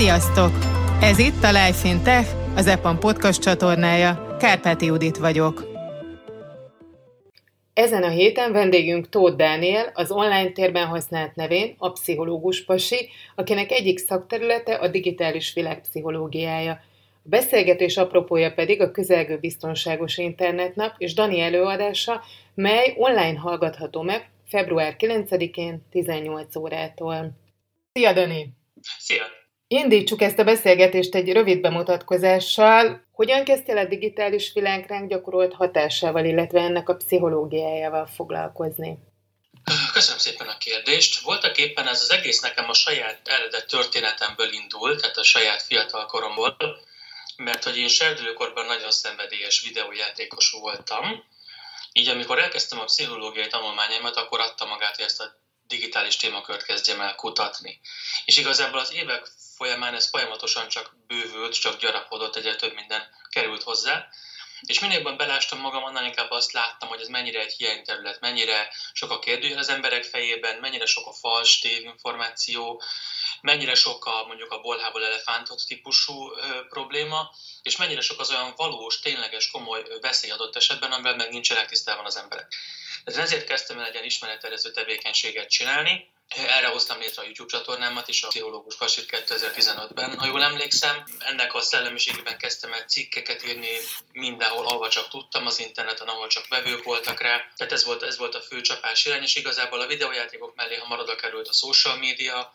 Sziasztok! Ez itt a Life in Tech, az EPAM podcast csatornája. Kárpáti Judit vagyok. Ezen a héten vendégünk Tóth Dániel, az online térben használt nevén a pszichológus pasi, akinek egyik szakterülete a digitális világ pszichológiája. A beszélgetés apropója pedig a közelgő biztonságos internetnap és Dani előadása, mely online hallgatható meg február 9-én 18 órától. Szia, Dani! Szia! Indítsuk ezt a beszélgetést egy rövid bemutatkozással. Hogyan kezdtél a digitális világ gyakorolt hatásával, illetve ennek a pszichológiájával foglalkozni? Köszönöm szépen a kérdést. Voltak éppen ez az egész nekem a saját eredet történetemből indult, tehát a saját fiatal koromból, mert hogy én serdülőkorban nagyon szenvedélyes videójátékos voltam, így amikor elkezdtem a pszichológiai tanulmányaimat, akkor adta magát, hogy ezt a digitális témakört kezdjem el kutatni. És igazából az évek folyamán ez folyamatosan csak bővült, csak gyarapodott, egyre több minden került hozzá. És minél jobban belástam magam, annál inkább azt láttam, hogy ez mennyire egy hiányterület, mennyire sok a kérdőjel az emberek fejében, mennyire sok a fals tévinformáció, mennyire sok a mondjuk a bolhából elefántot típusú ö, probléma, és mennyire sok az olyan valós, tényleges, komoly veszély adott esetben, amivel meg nincsenek tisztában az emberek. Tehát ezért kezdtem el egy ilyen ismeretterező tevékenységet csinálni, erre hoztam létre a YouTube csatornámat is, a Pszichológus Kasit 2015-ben, ha jól emlékszem. Ennek a szellemiségében kezdtem el cikkeket írni mindenhol, ahol csak tudtam az interneten, ahol csak vevők voltak rá. Tehát ez volt, ez volt a fő csapás irány, és igazából a videójátékok mellé hamar oda került a social media,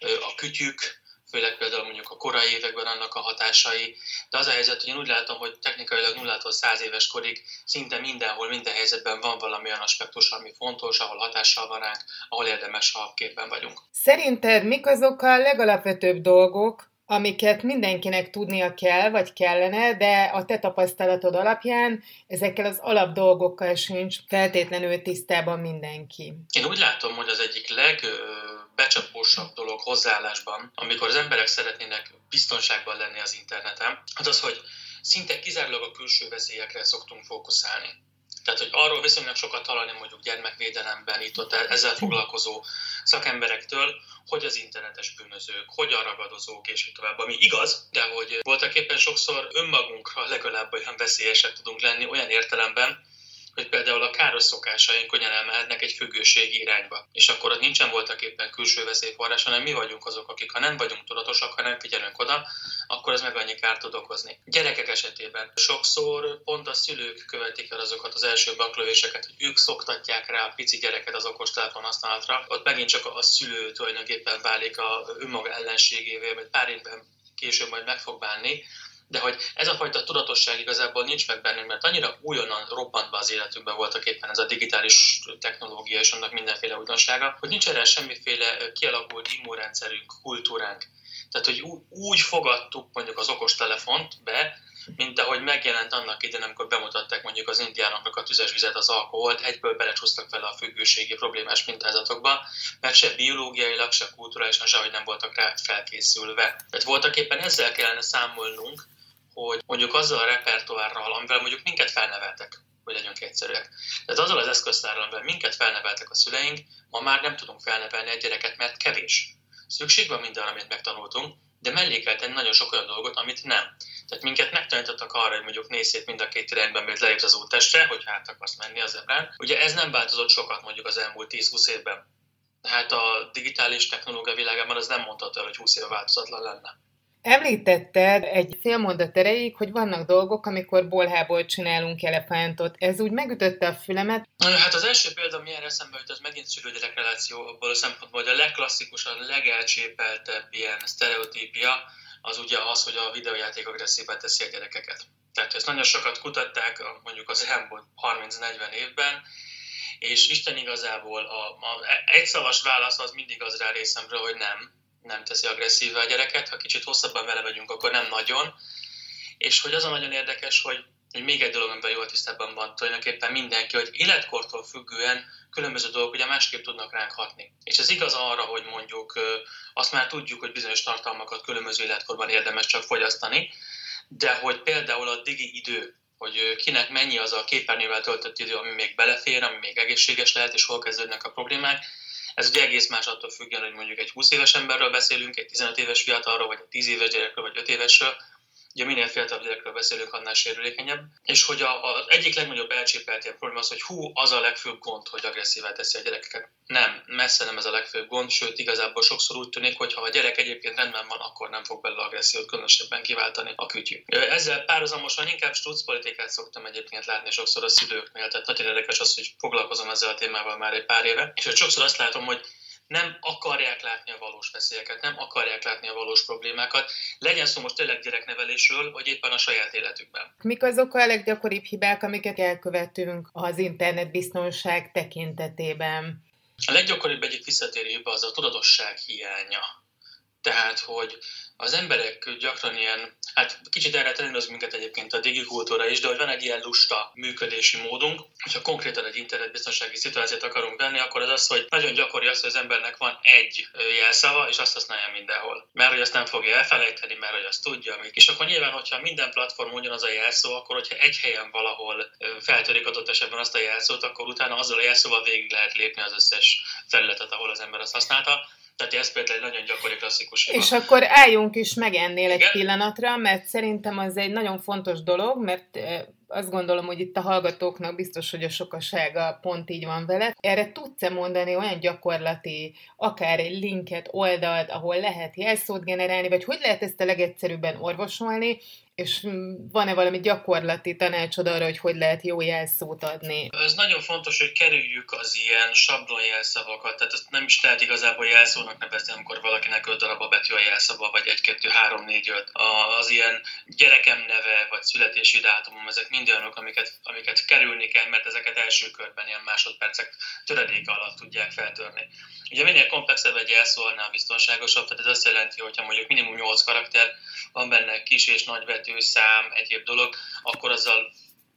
a kütyük, főleg például mondjuk a korai években annak a hatásai. De az a helyzet, hogy én úgy látom, hogy technikailag 0 100 éves korig szinte mindenhol, minden helyzetben van valami olyan aspektus, ami fontos, ahol hatással van ránk, ahol érdemes, ha képben vagyunk. Szerinted mik azok a legalapvetőbb dolgok, amiket mindenkinek tudnia kell, vagy kellene, de a te tapasztalatod alapján ezekkel az alap dolgokkal sincs feltétlenül tisztában mindenki. Én úgy látom, hogy az egyik legbecsapósabb dolog hozzáállásban, amikor az emberek szeretnének biztonságban lenni az interneten, az az, hogy szinte kizárólag a külső veszélyekre szoktunk fókuszálni. Tehát, hogy arról viszonylag sokat hallani mondjuk gyermekvédelemben, itt ott ezzel foglalkozó szakemberektől, hogy az internetes bűnözők, hogy a ragadozók, és így tovább, ami igaz, de hogy voltak éppen sokszor önmagunkra legalább olyan veszélyesek tudunk lenni olyan értelemben, hogy például a káros szokásaink könnyen elmehetnek egy függőségi irányba. És akkor ott nincsen voltak éppen külső veszélyforrás, hanem mi vagyunk azok, akik ha nem vagyunk tudatosak, ha nem figyelünk oda, akkor ez meg annyi kárt tud okozni. Gyerekek esetében sokszor pont a szülők követik el azokat az első baklövéseket, hogy ők szoktatják rá a pici gyereket az okostelefon használatra. Ott megint csak a szülő tulajdonképpen válik a önmaga ellenségévé, vagy pár évben később majd meg fog bánni, de hogy ez a fajta tudatosság igazából nincs meg bennünk, mert annyira újonnan robbant be az életünkben voltak éppen ez a digitális technológia és annak mindenféle újdonsága, hogy nincs erre semmiféle kialakult immunrendszerünk, kultúránk. Tehát, hogy úgy fogadtuk mondjuk az okostelefont be, mint ahogy megjelent annak idején, amikor bemutatták mondjuk az indiánoknak a tüzes vizet, az alkoholt, egyből belecsúsztak vele a függőségi problémás mintázatokba, mert se biológiailag, se kulturálisan, sehogy nem voltak rá felkészülve. Tehát voltak éppen ezzel kellene számolnunk, hogy mondjuk azzal a repertoárral, amivel mondjuk minket felneveltek, hogy legyünk egyszerűek. Tehát azzal az eszköztárral, amivel minket felneveltek a szüleink, ma már nem tudunk felnevelni egy gyereket, mert kevés. Szükség van mindenre, amit megtanultunk, de mellé kell tenni nagyon sok olyan dolgot, amit nem. Tehát minket megtanítottak arra, hogy mondjuk nézz szét mind a két irányban, mert lejött az úttestre, hogy hát akarsz menni az ebrán. Ugye ez nem változott sokat mondjuk az elmúlt 10-20 évben. Tehát a digitális technológia világában az nem mondható hogy 20 éve változatlan lenne. Említetted egy félmondat erejéig, hogy vannak dolgok, amikor bolhából csinálunk elefántot. Ez úgy megütötte a fülemet. Hát az első példa, ami erre eszembe jut, az megint szülő-gyerek reláció abból a szempontból, hogy a legklasszikusabb, legelcsépeltebb ilyen sztereotípia az ugye az, hogy a videójáték agresszívá teszi a gyerekeket. Tehát ezt nagyon sokat kutatták mondjuk az elmúlt 30-40 évben, és Isten igazából a, a egyszavas válasz az mindig az rá részemről, hogy nem nem teszi agresszívve a gyereket, ha kicsit hosszabban vele vagyunk, akkor nem nagyon. És hogy az a nagyon érdekes, hogy, hogy még egy dolog, amiben jól tisztában van tulajdonképpen mindenki, hogy életkortól függően különböző dolgok ugye másképp tudnak ránk hatni. És ez igaz arra, hogy mondjuk azt már tudjuk, hogy bizonyos tartalmakat különböző életkorban érdemes csak fogyasztani, de hogy például a digi idő, hogy kinek mennyi az a képernyővel töltött idő, ami még belefér, ami még egészséges lehet, és hol kezdődnek a problémák, Ez ugye egész más attól függően, hogy mondjuk egy 20 éves emberről beszélünk, egy 15 éves fiatalról, vagy egy 10 éves gyerekről, vagy 5 évesről, Ugye minél fiatalabb gyerekről beszélünk, annál sérülékenyebb. És hogy az egyik legnagyobb elcsépelt ilyen probléma az, hogy hú, az a legfőbb gond, hogy agresszívá teszi a gyerekeket. Nem, messze nem ez a legfőbb gond, sőt igazából sokszor úgy tűnik, hogy ha a gyerek egyébként rendben van, akkor nem fog belőle agressziót különösebben kiváltani a kütyű. Ezzel párhuzamosan inkább struc politikát szoktam egyébként látni sokszor a szülőknél, tehát nagyon érdekes az, hogy foglalkozom ezzel a témával már egy pár éve, és hogy sokszor azt látom, hogy nem akarják látni a valós veszélyeket, nem akarják látni a valós problémákat. Legyen szó most tényleg gyereknevelésről, vagy éppen a saját életükben. Mik azok a leggyakoribb hibák, amiket elkövetünk az internetbiztonság tekintetében? A leggyakoribb egyik visszatérő hiba az a tudatosság hiánya. Tehát, hogy az emberek gyakran ilyen, hát kicsit erre trendoz minket egyébként a digikultúra is, de hogy van egy ilyen lusta működési módunk, hogyha konkrétan egy internetbiztonsági szituációt akarunk venni, akkor az az, hogy nagyon gyakori az, hogy az embernek van egy jelszava, és azt használja mindenhol. Mert hogy azt nem fogja elfelejteni, mert hogy azt tudja, amit. És akkor nyilván, hogyha minden platform ugyanaz a jelszó, akkor hogyha egy helyen valahol feltörik adott esetben azt a jelszót, akkor utána azzal a jelszóval végig lehet lépni az összes felületet, ahol az ember azt használta tehát ez például egy nagyon gyakori klasszikus hiba. És akkor álljunk is meg ennél Igen? egy pillanatra, mert szerintem az egy nagyon fontos dolog, mert azt gondolom, hogy itt a hallgatóknak biztos, hogy a sokasága pont így van vele. Erre tudsz-e mondani olyan gyakorlati, akár egy linket, oldalt, ahol lehet jelszót generálni, vagy hogy lehet ezt a legegyszerűbben orvosolni, és van-e valami gyakorlati tanácsod arra, hogy hogy lehet jó jelszót adni? Ez nagyon fontos, hogy kerüljük az ilyen sablon jelszavakat, tehát ezt nem is lehet igazából jelszónak nevezni, amikor valakinek öt darab a betű a jelszava, vagy egy, kettő, három, négy, öt. Az ilyen gyerekem neve, vagy születési dátumom, ezek mind olyanok, amiket, amiket kerülni kell, ezeket első körben ilyen másodpercek töredéke alatt tudják feltörni. Ugye minél komplexebb egy jelszó, annál biztonságosabb, tehát ez azt jelenti, hogy ha mondjuk minimum 8 karakter van benne kis és nagy betű, szám, egyéb dolog, akkor azzal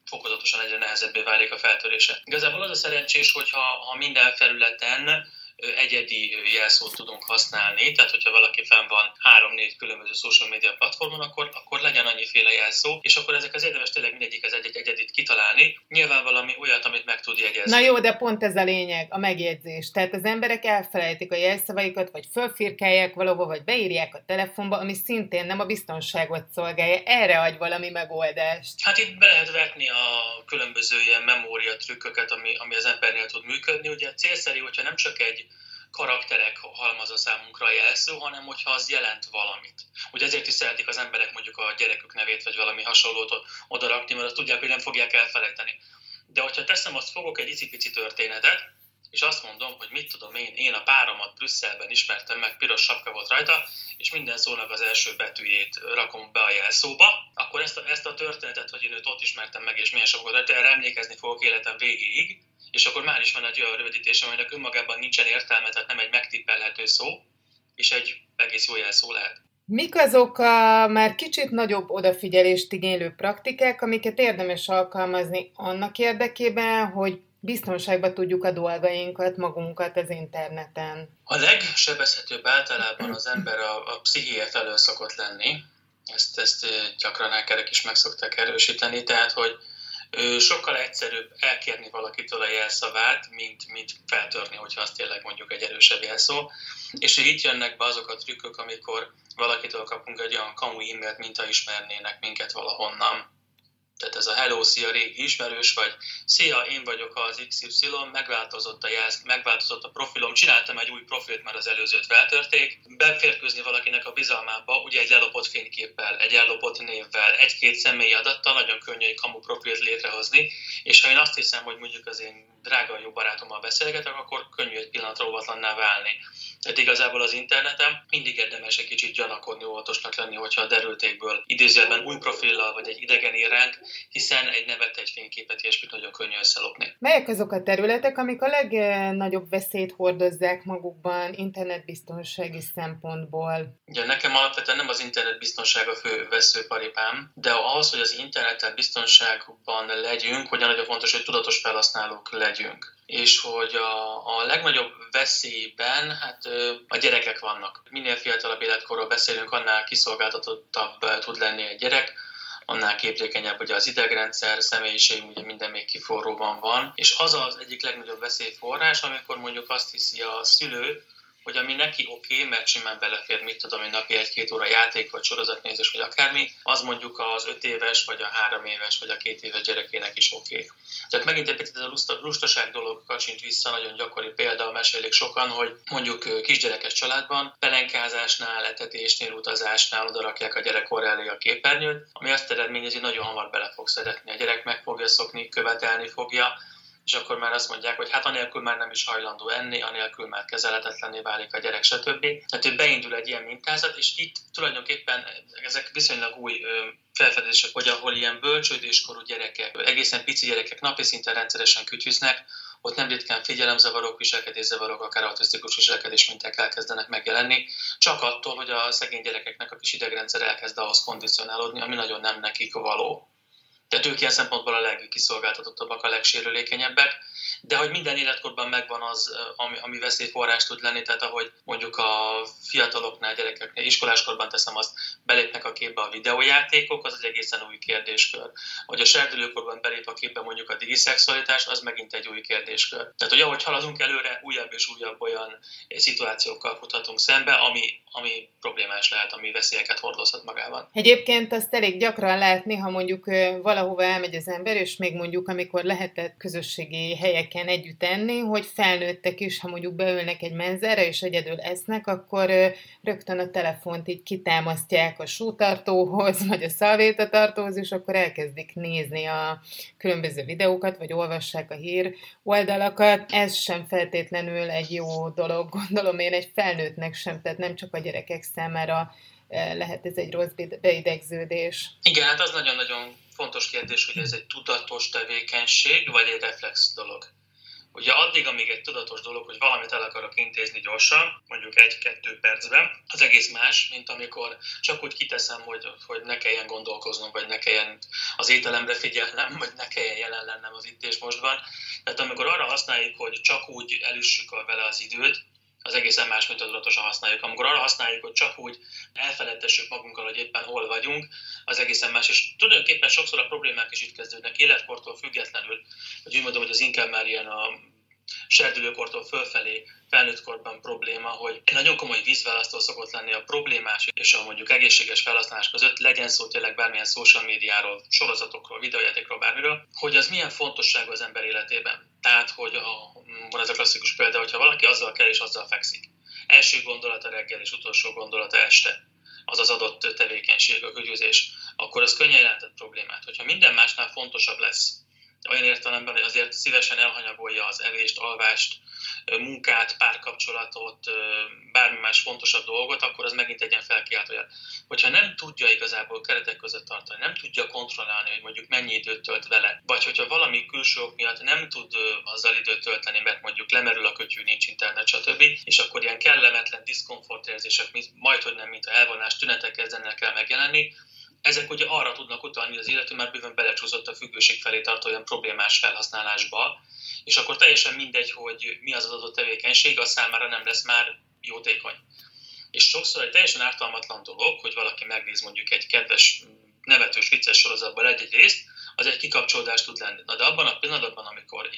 fokozatosan egyre nehezebbé válik a feltörése. Igazából az a szerencsés, hogyha ha minden felületen egyedi jelszót tudunk használni, tehát hogyha valaki fenn van három-négy különböző social media platformon, akkor, akkor legyen annyiféle jelszó, és akkor ezek az érdemes tényleg mindegyik az egy-egy egyedit kitalálni, nyilván valami olyat, amit meg tud jegyezni. Na jó, de pont ez a lényeg, a megjegyzés. Tehát az emberek elfelejtik a jelszavaikat, vagy fölfirkálják valahova, vagy beírják a telefonba, ami szintén nem a biztonságot szolgálja. Erre adj valami megoldást. Hát itt be lehet vetni a különböző ilyen memória trükköket, ami, ami az embernél tud működni. Ugye célszerű, hogyha nem csak egy karakterek halmaza számunkra a jelszó, hanem hogyha az jelent valamit. Ugye ezért is szeretik az emberek mondjuk a gyerekük nevét, vagy valami hasonlót oda rakni, mert azt tudják, hogy nem fogják elfelejteni. De hogyha teszem, azt fogok egy icipici történetet, és azt mondom, hogy mit tudom én, én a páromat Brüsszelben ismertem meg, piros sapka volt rajta, és minden szónak az első betűjét rakom be a jelszóba, akkor ezt a, ezt a történetet, hogy én őt ott ismertem meg, és milyen sok volt erre emlékezni fogok életem végéig, és akkor már is van egy olyan rövidítés, aminek önmagában nincsen értelme, tehát nem egy megtippelhető szó, és egy egész jó jelszó lehet. Mik azok a már kicsit nagyobb odafigyelést igénylő praktikák, amiket érdemes alkalmazni annak érdekében, hogy biztonságban tudjuk a dolgainkat, magunkat az interneten? A legsebezhetőbb általában az ember a, a pszichéje felől szokott lenni. Ezt, ezt gyakran elkerek is meg szokták erősíteni, tehát hogy sokkal egyszerűbb elkérni valakitől a jelszavát, mint, mint feltörni, hogyha azt tényleg mondjuk egy erősebb jelszó. És így jönnek be azok a trükkök, amikor valakitől kapunk egy olyan kamu e-mailt, mint ha ismernének minket valahonnan tehát ez a hello, szia, régi ismerős vagy, szia, én vagyok az XY, megváltozott a jelsz, megváltozott a profilom, csináltam egy új profilt, mert az előzőt feltörték, beférkőzni valakinek a bizalmába, ugye egy ellopott fényképpel, egy ellopott névvel, egy-két személyi adattal nagyon könnyű egy kamu profilt létrehozni, és ha én azt hiszem, hogy mondjuk az én drága jó barátommal beszélgetek, akkor könnyű egy pillanatra óvatlanná válni. Tehát igazából az interneten mindig érdemes egy kicsit gyanakodni, óvatosnak lenni, hogyha a derültékből idézőjelben új profillal vagy egy idegen íránk, hiszen egy nevet, egy fényképet, ilyesmit nagyon könnyű összelopni. Melyek azok a területek, amik a legnagyobb veszélyt hordozzák magukban internetbiztonsági szempontból? Ugye nekem alapvetően nem az internetbiztonság a fő veszőparipám, de ahhoz, hogy az interneten biztonságban legyünk, hogy nagyon fontos, hogy tudatos felhasználók legyünk és hogy a, a legnagyobb veszélyben hát, a gyerekek vannak. Minél fiatalabb életkorról beszélünk, annál kiszolgáltatottabb tud lenni egy gyerek, annál képlékenyebb ugye az idegrendszer, személyiség, ugye minden még kiforróban van, és az az egyik legnagyobb veszélyforrás, amikor mondjuk azt hiszi a szülő, hogy ami neki oké, okay, mert simán belefér, mit tudom én, napi egy-két óra játék, vagy sorozatnézés, vagy akármi, az mondjuk az öt éves, vagy a három éves, vagy a két éves gyerekének is oké. Okay. Tehát megint egy picit ez a lustaság dolog kacsint vissza, nagyon gyakori példa, mesélik sokan, hogy mondjuk kisgyerekes családban pelenkázásnál, etetésnél, utazásnál odarakják a gyerek orra elé a képernyőt, ami azt eredményezi, nagyon hamar bele fog szeretni. A gyerek meg fogja szokni, követelni fogja, és akkor már azt mondják, hogy hát anélkül már nem is hajlandó enni, anélkül már kezelhetetlenné válik a gyerek, stb. Tehát ő beindul egy ilyen mintázat, és itt tulajdonképpen ezek viszonylag új felfedezések, hogy ahol ilyen bölcsődéskorú gyerekek, egészen pici gyerekek napi szinten rendszeresen kütyüznek, ott nem ritkán figyelemzavarok, viselkedészavarok, akár autisztikus viselkedés minták elkezdenek megjelenni, csak attól, hogy a szegény gyerekeknek a kis idegrendszer elkezd ahhoz kondicionálódni, ami nagyon nem nekik való. Tehát ők ilyen szempontból a legkiszolgáltatottabbak, a legsérülékenyebbek, de hogy minden életkorban megvan az, ami, ami veszélyforrás tud lenni, tehát ahogy mondjuk a fiataloknál, gyerekeknél, iskoláskorban teszem azt, belépnek a képbe a videójátékok, az egy egészen új kérdéskör. Hogy a serdülőkorban belép a képbe mondjuk a digiszexualitás, az megint egy új kérdéskör. Tehát, hogy ahogy haladunk előre, újabb és újabb olyan szituációkkal futhatunk szembe, ami, ami problémás lehet, ami veszélyeket hordozhat magában. Egyébként azt elég gyakran látni, ha mondjuk valahova elmegy az ember, és még mondjuk amikor lehetett közösségi helyeken együtt enni, hogy felnőttek is, ha mondjuk beülnek egy menzerre, és egyedül esznek, akkor rögtön a telefont így kitámasztják a sútartóhoz, vagy a szalvétatartóhoz, és akkor elkezdik nézni a különböző videókat, vagy olvassák a hír oldalakat. Ez sem feltétlenül egy jó dolog, gondolom én egy felnőttnek sem, tehát nem csak a gyerekek számára lehet ez egy rossz beidegződés. Igen, hát az nagyon-nagyon fontos kérdés, hogy ez egy tudatos tevékenység, vagy egy reflex dolog. Ugye addig, amíg egy tudatos dolog, hogy valamit el akarok intézni gyorsan, mondjuk egy-kettő percben, az egész más, mint amikor csak úgy kiteszem, hogy, hogy ne kelljen gondolkoznom, vagy ne kelljen az ételemre figyelnem, vagy ne kelljen jelen lennem az itt és mostban. Tehát amikor arra használjuk, hogy csak úgy elüssük vele az időt, az egészen más, tudatosan használjuk. Amikor arra használjuk, hogy csak úgy elfeledtessük magunkkal, hogy éppen hol vagyunk, az egészen más. És tulajdonképpen sokszor a problémák is itt kezdődnek, életkortól függetlenül, hogy úgy mondom, hogy az inkább már ilyen a serdülőkortól fölfelé felnőtt korban probléma, hogy egy nagyon komoly vízválasztó szokott lenni a problémás és a mondjuk egészséges felhasználás között, legyen szó tényleg bármilyen social médiáról, sorozatokról, videójátékról, bármiről, hogy az milyen fontosságú az ember életében. Tehát, hogy a, van ez a klasszikus példa, hogyha valaki azzal kell és azzal fekszik. Első gondolata reggel és utolsó gondolata este az az adott tevékenység, a hügyőzés, akkor az könnyen jelentett problémát. Hogyha minden másnál fontosabb lesz, olyan értelemben, hogy azért szívesen elhanyagolja az evést, alvást, munkát, párkapcsolatot, bármi más fontosabb dolgot, akkor az megint egy ilyen felkiáltója. Hogyha nem tudja igazából keretek között tartani, nem tudja kontrollálni, hogy mondjuk mennyi időt tölt vele, vagy hogyha valami külső ok miatt nem tud azzal időt tölteni, mert mondjuk lemerül a kötyű, nincs internet, stb., és akkor ilyen kellemetlen diszkomfortérzések, majd hogy nem, mint a elvonás tünetek kezdenek el megjelenni, ezek ugye arra tudnak utalni, az illető már bőven belecsúszott a függőség felé tartó olyan problémás felhasználásba, és akkor teljesen mindegy, hogy mi az az adott tevékenység, az számára nem lesz már jótékony. És sokszor egy teljesen ártalmatlan dolog, hogy valaki megnéz mondjuk egy kedves, nevetős, vicces sorozatban egy-egy részt, az egy kikapcsolódás tud lenni. Na de abban a pillanatban, amikor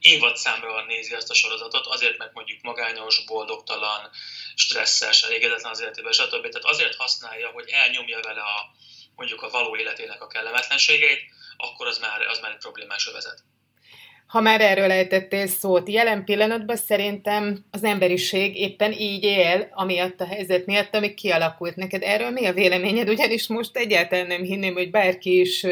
évadszámra nézi azt a sorozatot, azért, mert mondjuk magányos, boldogtalan, stresszes, elégedetlen az életében, stb. Tehát azért használja, hogy elnyomja vele a, mondjuk a való életének a kellemetlenségeit, akkor az már, az már egy problémás vezet. Ha már erről ejtettél szót, jelen pillanatban szerintem az emberiség éppen így él, amiatt a helyzet miatt, ami kialakult neked. Erről mi a véleményed? Ugyanis most egyáltalán nem hinném, hogy bárki is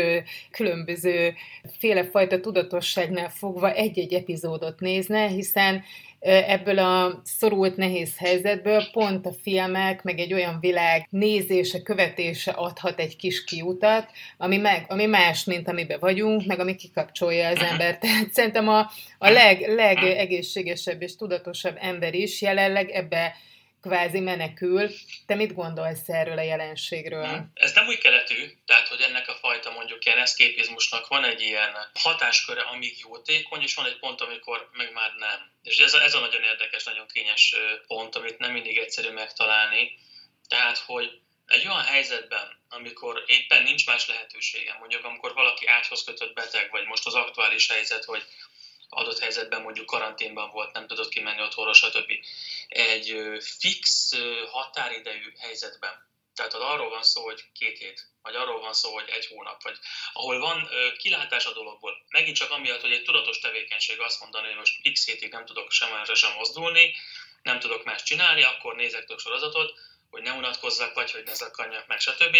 különböző félefajta tudatosságnál fogva egy-egy epizódot nézne, hiszen ebből a szorult nehéz helyzetből pont a filmek, meg egy olyan világ nézése, követése adhat egy kis kiutat, ami, meg, ami más, mint amiben vagyunk, meg ami kikapcsolja az embert. Tehát szerintem a, a leg, legegészségesebb és tudatosabb ember is jelenleg ebbe kvázi menekül. Te mit gondolsz erről a jelenségről? Ez nem új keletű, tehát hogy ennek a fajta mondjuk ilyen eszképizmusnak van egy ilyen hatásköre, amíg jótékony, és van egy pont, amikor meg már nem. És ez a, ez a nagyon érdekes, nagyon kényes pont, amit nem mindig egyszerű megtalálni. Tehát, hogy egy olyan helyzetben, amikor éppen nincs más lehetőségem, mondjuk amikor valaki ágyhoz kötött beteg, vagy most az aktuális helyzet, hogy adott helyzetben mondjuk karanténban volt, nem tudott kimenni otthonra, stb. Egy fix határidejű helyzetben, tehát arról van szó, hogy két hét, vagy arról van szó, hogy egy hónap, vagy ahol van kilátás a dologból. Megint csak amiatt, hogy egy tudatos tevékenység azt mondani, hogy most x hétig nem tudok sem erre sem mozdulni, nem tudok más csinálni, akkor nézek tök sorozatot, hogy ne unatkozzak, vagy hogy ne zakkanjak meg, stb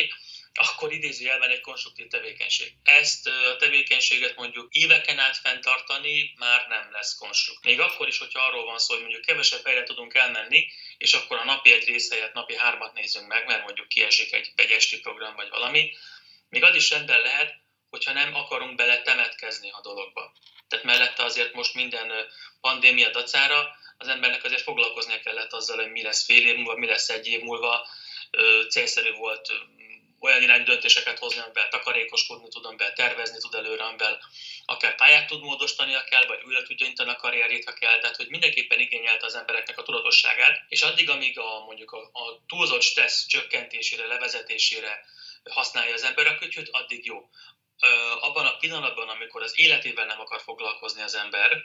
akkor idézőjelben egy konstruktív tevékenység. Ezt a tevékenységet mondjuk éveken át fenntartani már nem lesz konstruktív. Még akkor is, hogyha arról van szó, hogy mondjuk kevesebb helyre tudunk elmenni, és akkor a napi egy rész napi hármat nézzünk meg, mert mondjuk kiesik egy, egy esti program vagy valami, még az is rendben lehet, hogyha nem akarunk bele temetkezni a dologba. Tehát mellette azért most minden pandémia dacára az embernek azért foglalkoznia kellett azzal, hogy mi lesz fél év múlva, mi lesz egy év múlva, célszerű volt olyan irányú döntéseket hozni, amivel takarékoskodni tud, amivel tervezni tud előre, amivel akár pályát tud módosítania kell, vagy újra tudja intani a karrierjét, ha kell. Tehát, hogy mindenképpen igényelte az embereknek a tudatosságát, és addig, amíg a, mondjuk a, a túlzott stressz csökkentésére, levezetésére használja az ember a kütyüt, addig jó. Abban a pillanatban, amikor az életével nem akar foglalkozni az ember,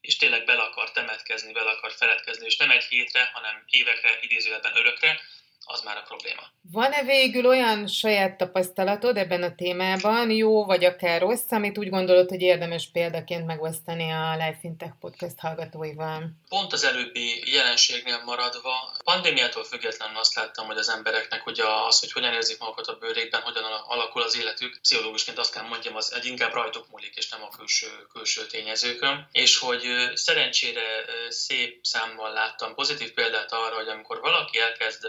és tényleg bele akar temetkezni, bele akar feledkezni, és nem egy hétre, hanem évekre, idézőjelben örökre, az már a probléma. Van-e végül olyan saját tapasztalatod ebben a témában, jó vagy akár rossz, amit úgy gondolod, hogy érdemes példaként megosztani a Life Fintech Podcast hallgatóival? Pont az előbbi jelenségnél maradva, pandémiától függetlenül azt láttam, hogy az embereknek hogy az, hogy hogyan érzik magukat a bőrékben, hogyan alakul az életük, pszichológusként azt kell mondjam, az egy inkább rajtuk múlik, és nem a külső, külső tényezőkön. És hogy szerencsére szép számmal láttam pozitív példát arra, hogy amikor valaki elkezd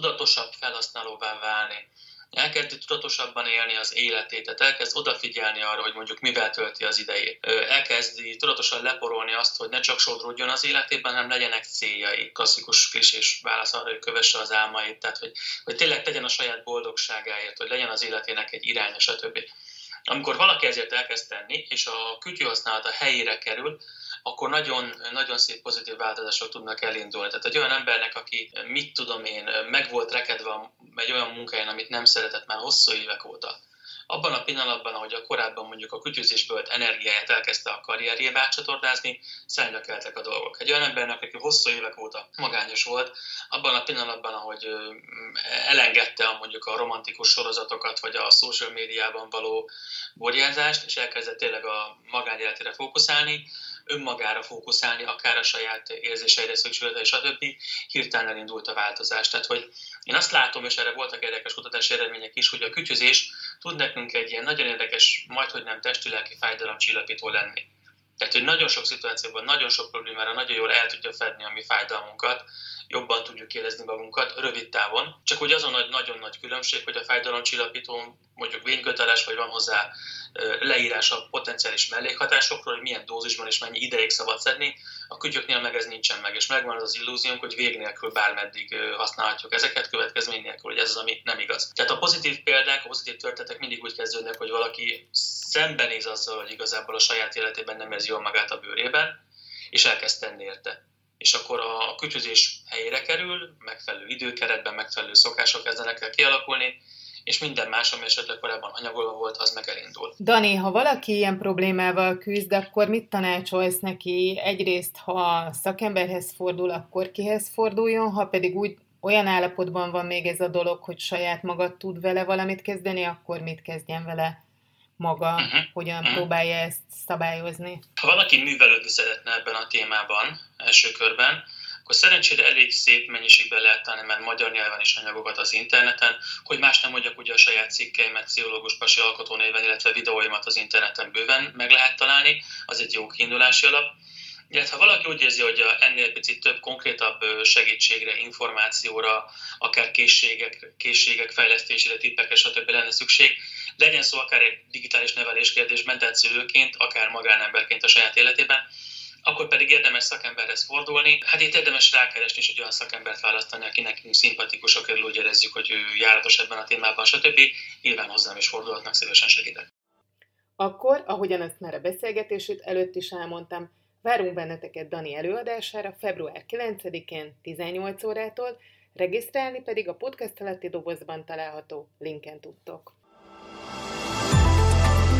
tudatosabb felhasználóvá válni, elkezdi tudatosabban élni az életét, tehát elkezd odafigyelni arra, hogy mondjuk mivel tölti az idejét. Elkezdi tudatosan leporolni azt, hogy ne csak sodródjon az életében, hanem legyenek céljai. Klasszikus és válasz arra, hogy kövesse az álmait, tehát hogy, hogy tényleg tegyen a saját boldogságáért, hogy legyen az életének egy iránya, stb. Amikor valaki ezért elkezd tenni, és a kütyű használata helyére kerül, akkor nagyon, nagyon szép pozitív változások tudnak elindulni. Tehát egy olyan embernek, aki mit tudom én, meg volt rekedve egy olyan munkáján, amit nem szeretett már hosszú évek óta, abban a pillanatban, ahogy a korábban mondjuk a kütyüzésből energiáját elkezdte a karrierjébe átcsatornázni, szállnak keltek a dolgok. Egy olyan embernek, aki hosszú évek óta magányos volt, abban a pillanatban, ahogy elengedte a, mondjuk a romantikus sorozatokat, vagy a social médiában való borjázást, és elkezdett tényleg a magánéletére fókuszálni, önmagára fókuszálni, akár a saját érzéseire, szükségleteire, stb. hirtelen elindult a változás. Tehát, hogy én azt látom, és erre voltak érdekes kutatási eredmények is, hogy a kütyüzés tud nekünk egy ilyen nagyon érdekes, majd hogy nem testi-lelki fájdalomcsillapító lenni. Tehát, hogy nagyon sok szituációban, nagyon sok problémára nagyon jól el tudja fedni a mi fájdalmunkat, jobban tudjuk érezni magunkat rövid távon. Csak hogy azon nagy, nagyon nagy különbség, hogy a fájdalomcsillapító mondjuk vényköteles, vagy van hozzá leírás a potenciális mellékhatásokról, hogy milyen dózisban és mennyi ideig szabad szedni. A kütyöknél meg ez nincsen meg, és megvan az az illúziónk, hogy vég nélkül bármeddig használhatjuk ezeket, következmény nélkül, hogy ez az, ami nem igaz. Tehát a pozitív példák, a pozitív történetek mindig úgy kezdődnek, hogy valaki szembenéz azzal, hogy igazából a saját életében nem érzi jól magát a bőrében, és elkezd tenni érte és akkor a kütyözés helyére kerül, megfelelő időkeretben, megfelelő szokások kezdenek el kialakulni, és minden más, ami esetleg korábban anyagolva volt, az meg elindul. Dani, ha valaki ilyen problémával küzd, akkor mit tanácsolsz neki? Egyrészt, ha szakemberhez fordul, akkor kihez forduljon, ha pedig úgy olyan állapotban van még ez a dolog, hogy saját maga tud vele valamit kezdeni, akkor mit kezdjen vele maga, uh-huh. hogyan uh-huh. próbálja ezt szabályozni? Ha valaki művelődni szeretne ebben a témában első körben, akkor szerencsére elég szép mennyiségben lehet találni mert magyar nyelven is anyagokat az interneten, hogy más nem mondjak, ugye a saját cikkeimet, pszichológus pasi alkotónéven, illetve videóimat az interneten bőven meg lehet találni, az egy jó kiindulási alap. Illetve ha valaki úgy érzi, hogy ennél picit több konkrétabb segítségre, információra, akár készségek, készségek fejlesztésére, tippekre, stb. lenne szükség, legyen szó akár egy digitális nevelés kérdésben, tehát szülőként, akár magánemberként a saját életében, akkor pedig érdemes szakemberhez fordulni. Hát itt érdemes rákeresni és egy olyan szakembert választani, aki nekünk szimpatikus, akiről úgy érezzük, hogy ő járatos ebben a témában, stb. Nyilván hozzám is fordulhatnak, szívesen segítek. Akkor, ahogyan ezt már a beszélgetését előtt is elmondtam, várunk benneteket Dani előadására február 9-én 18 órától, Regisztrálni pedig a podcast alatti dobozban található linken tudtok.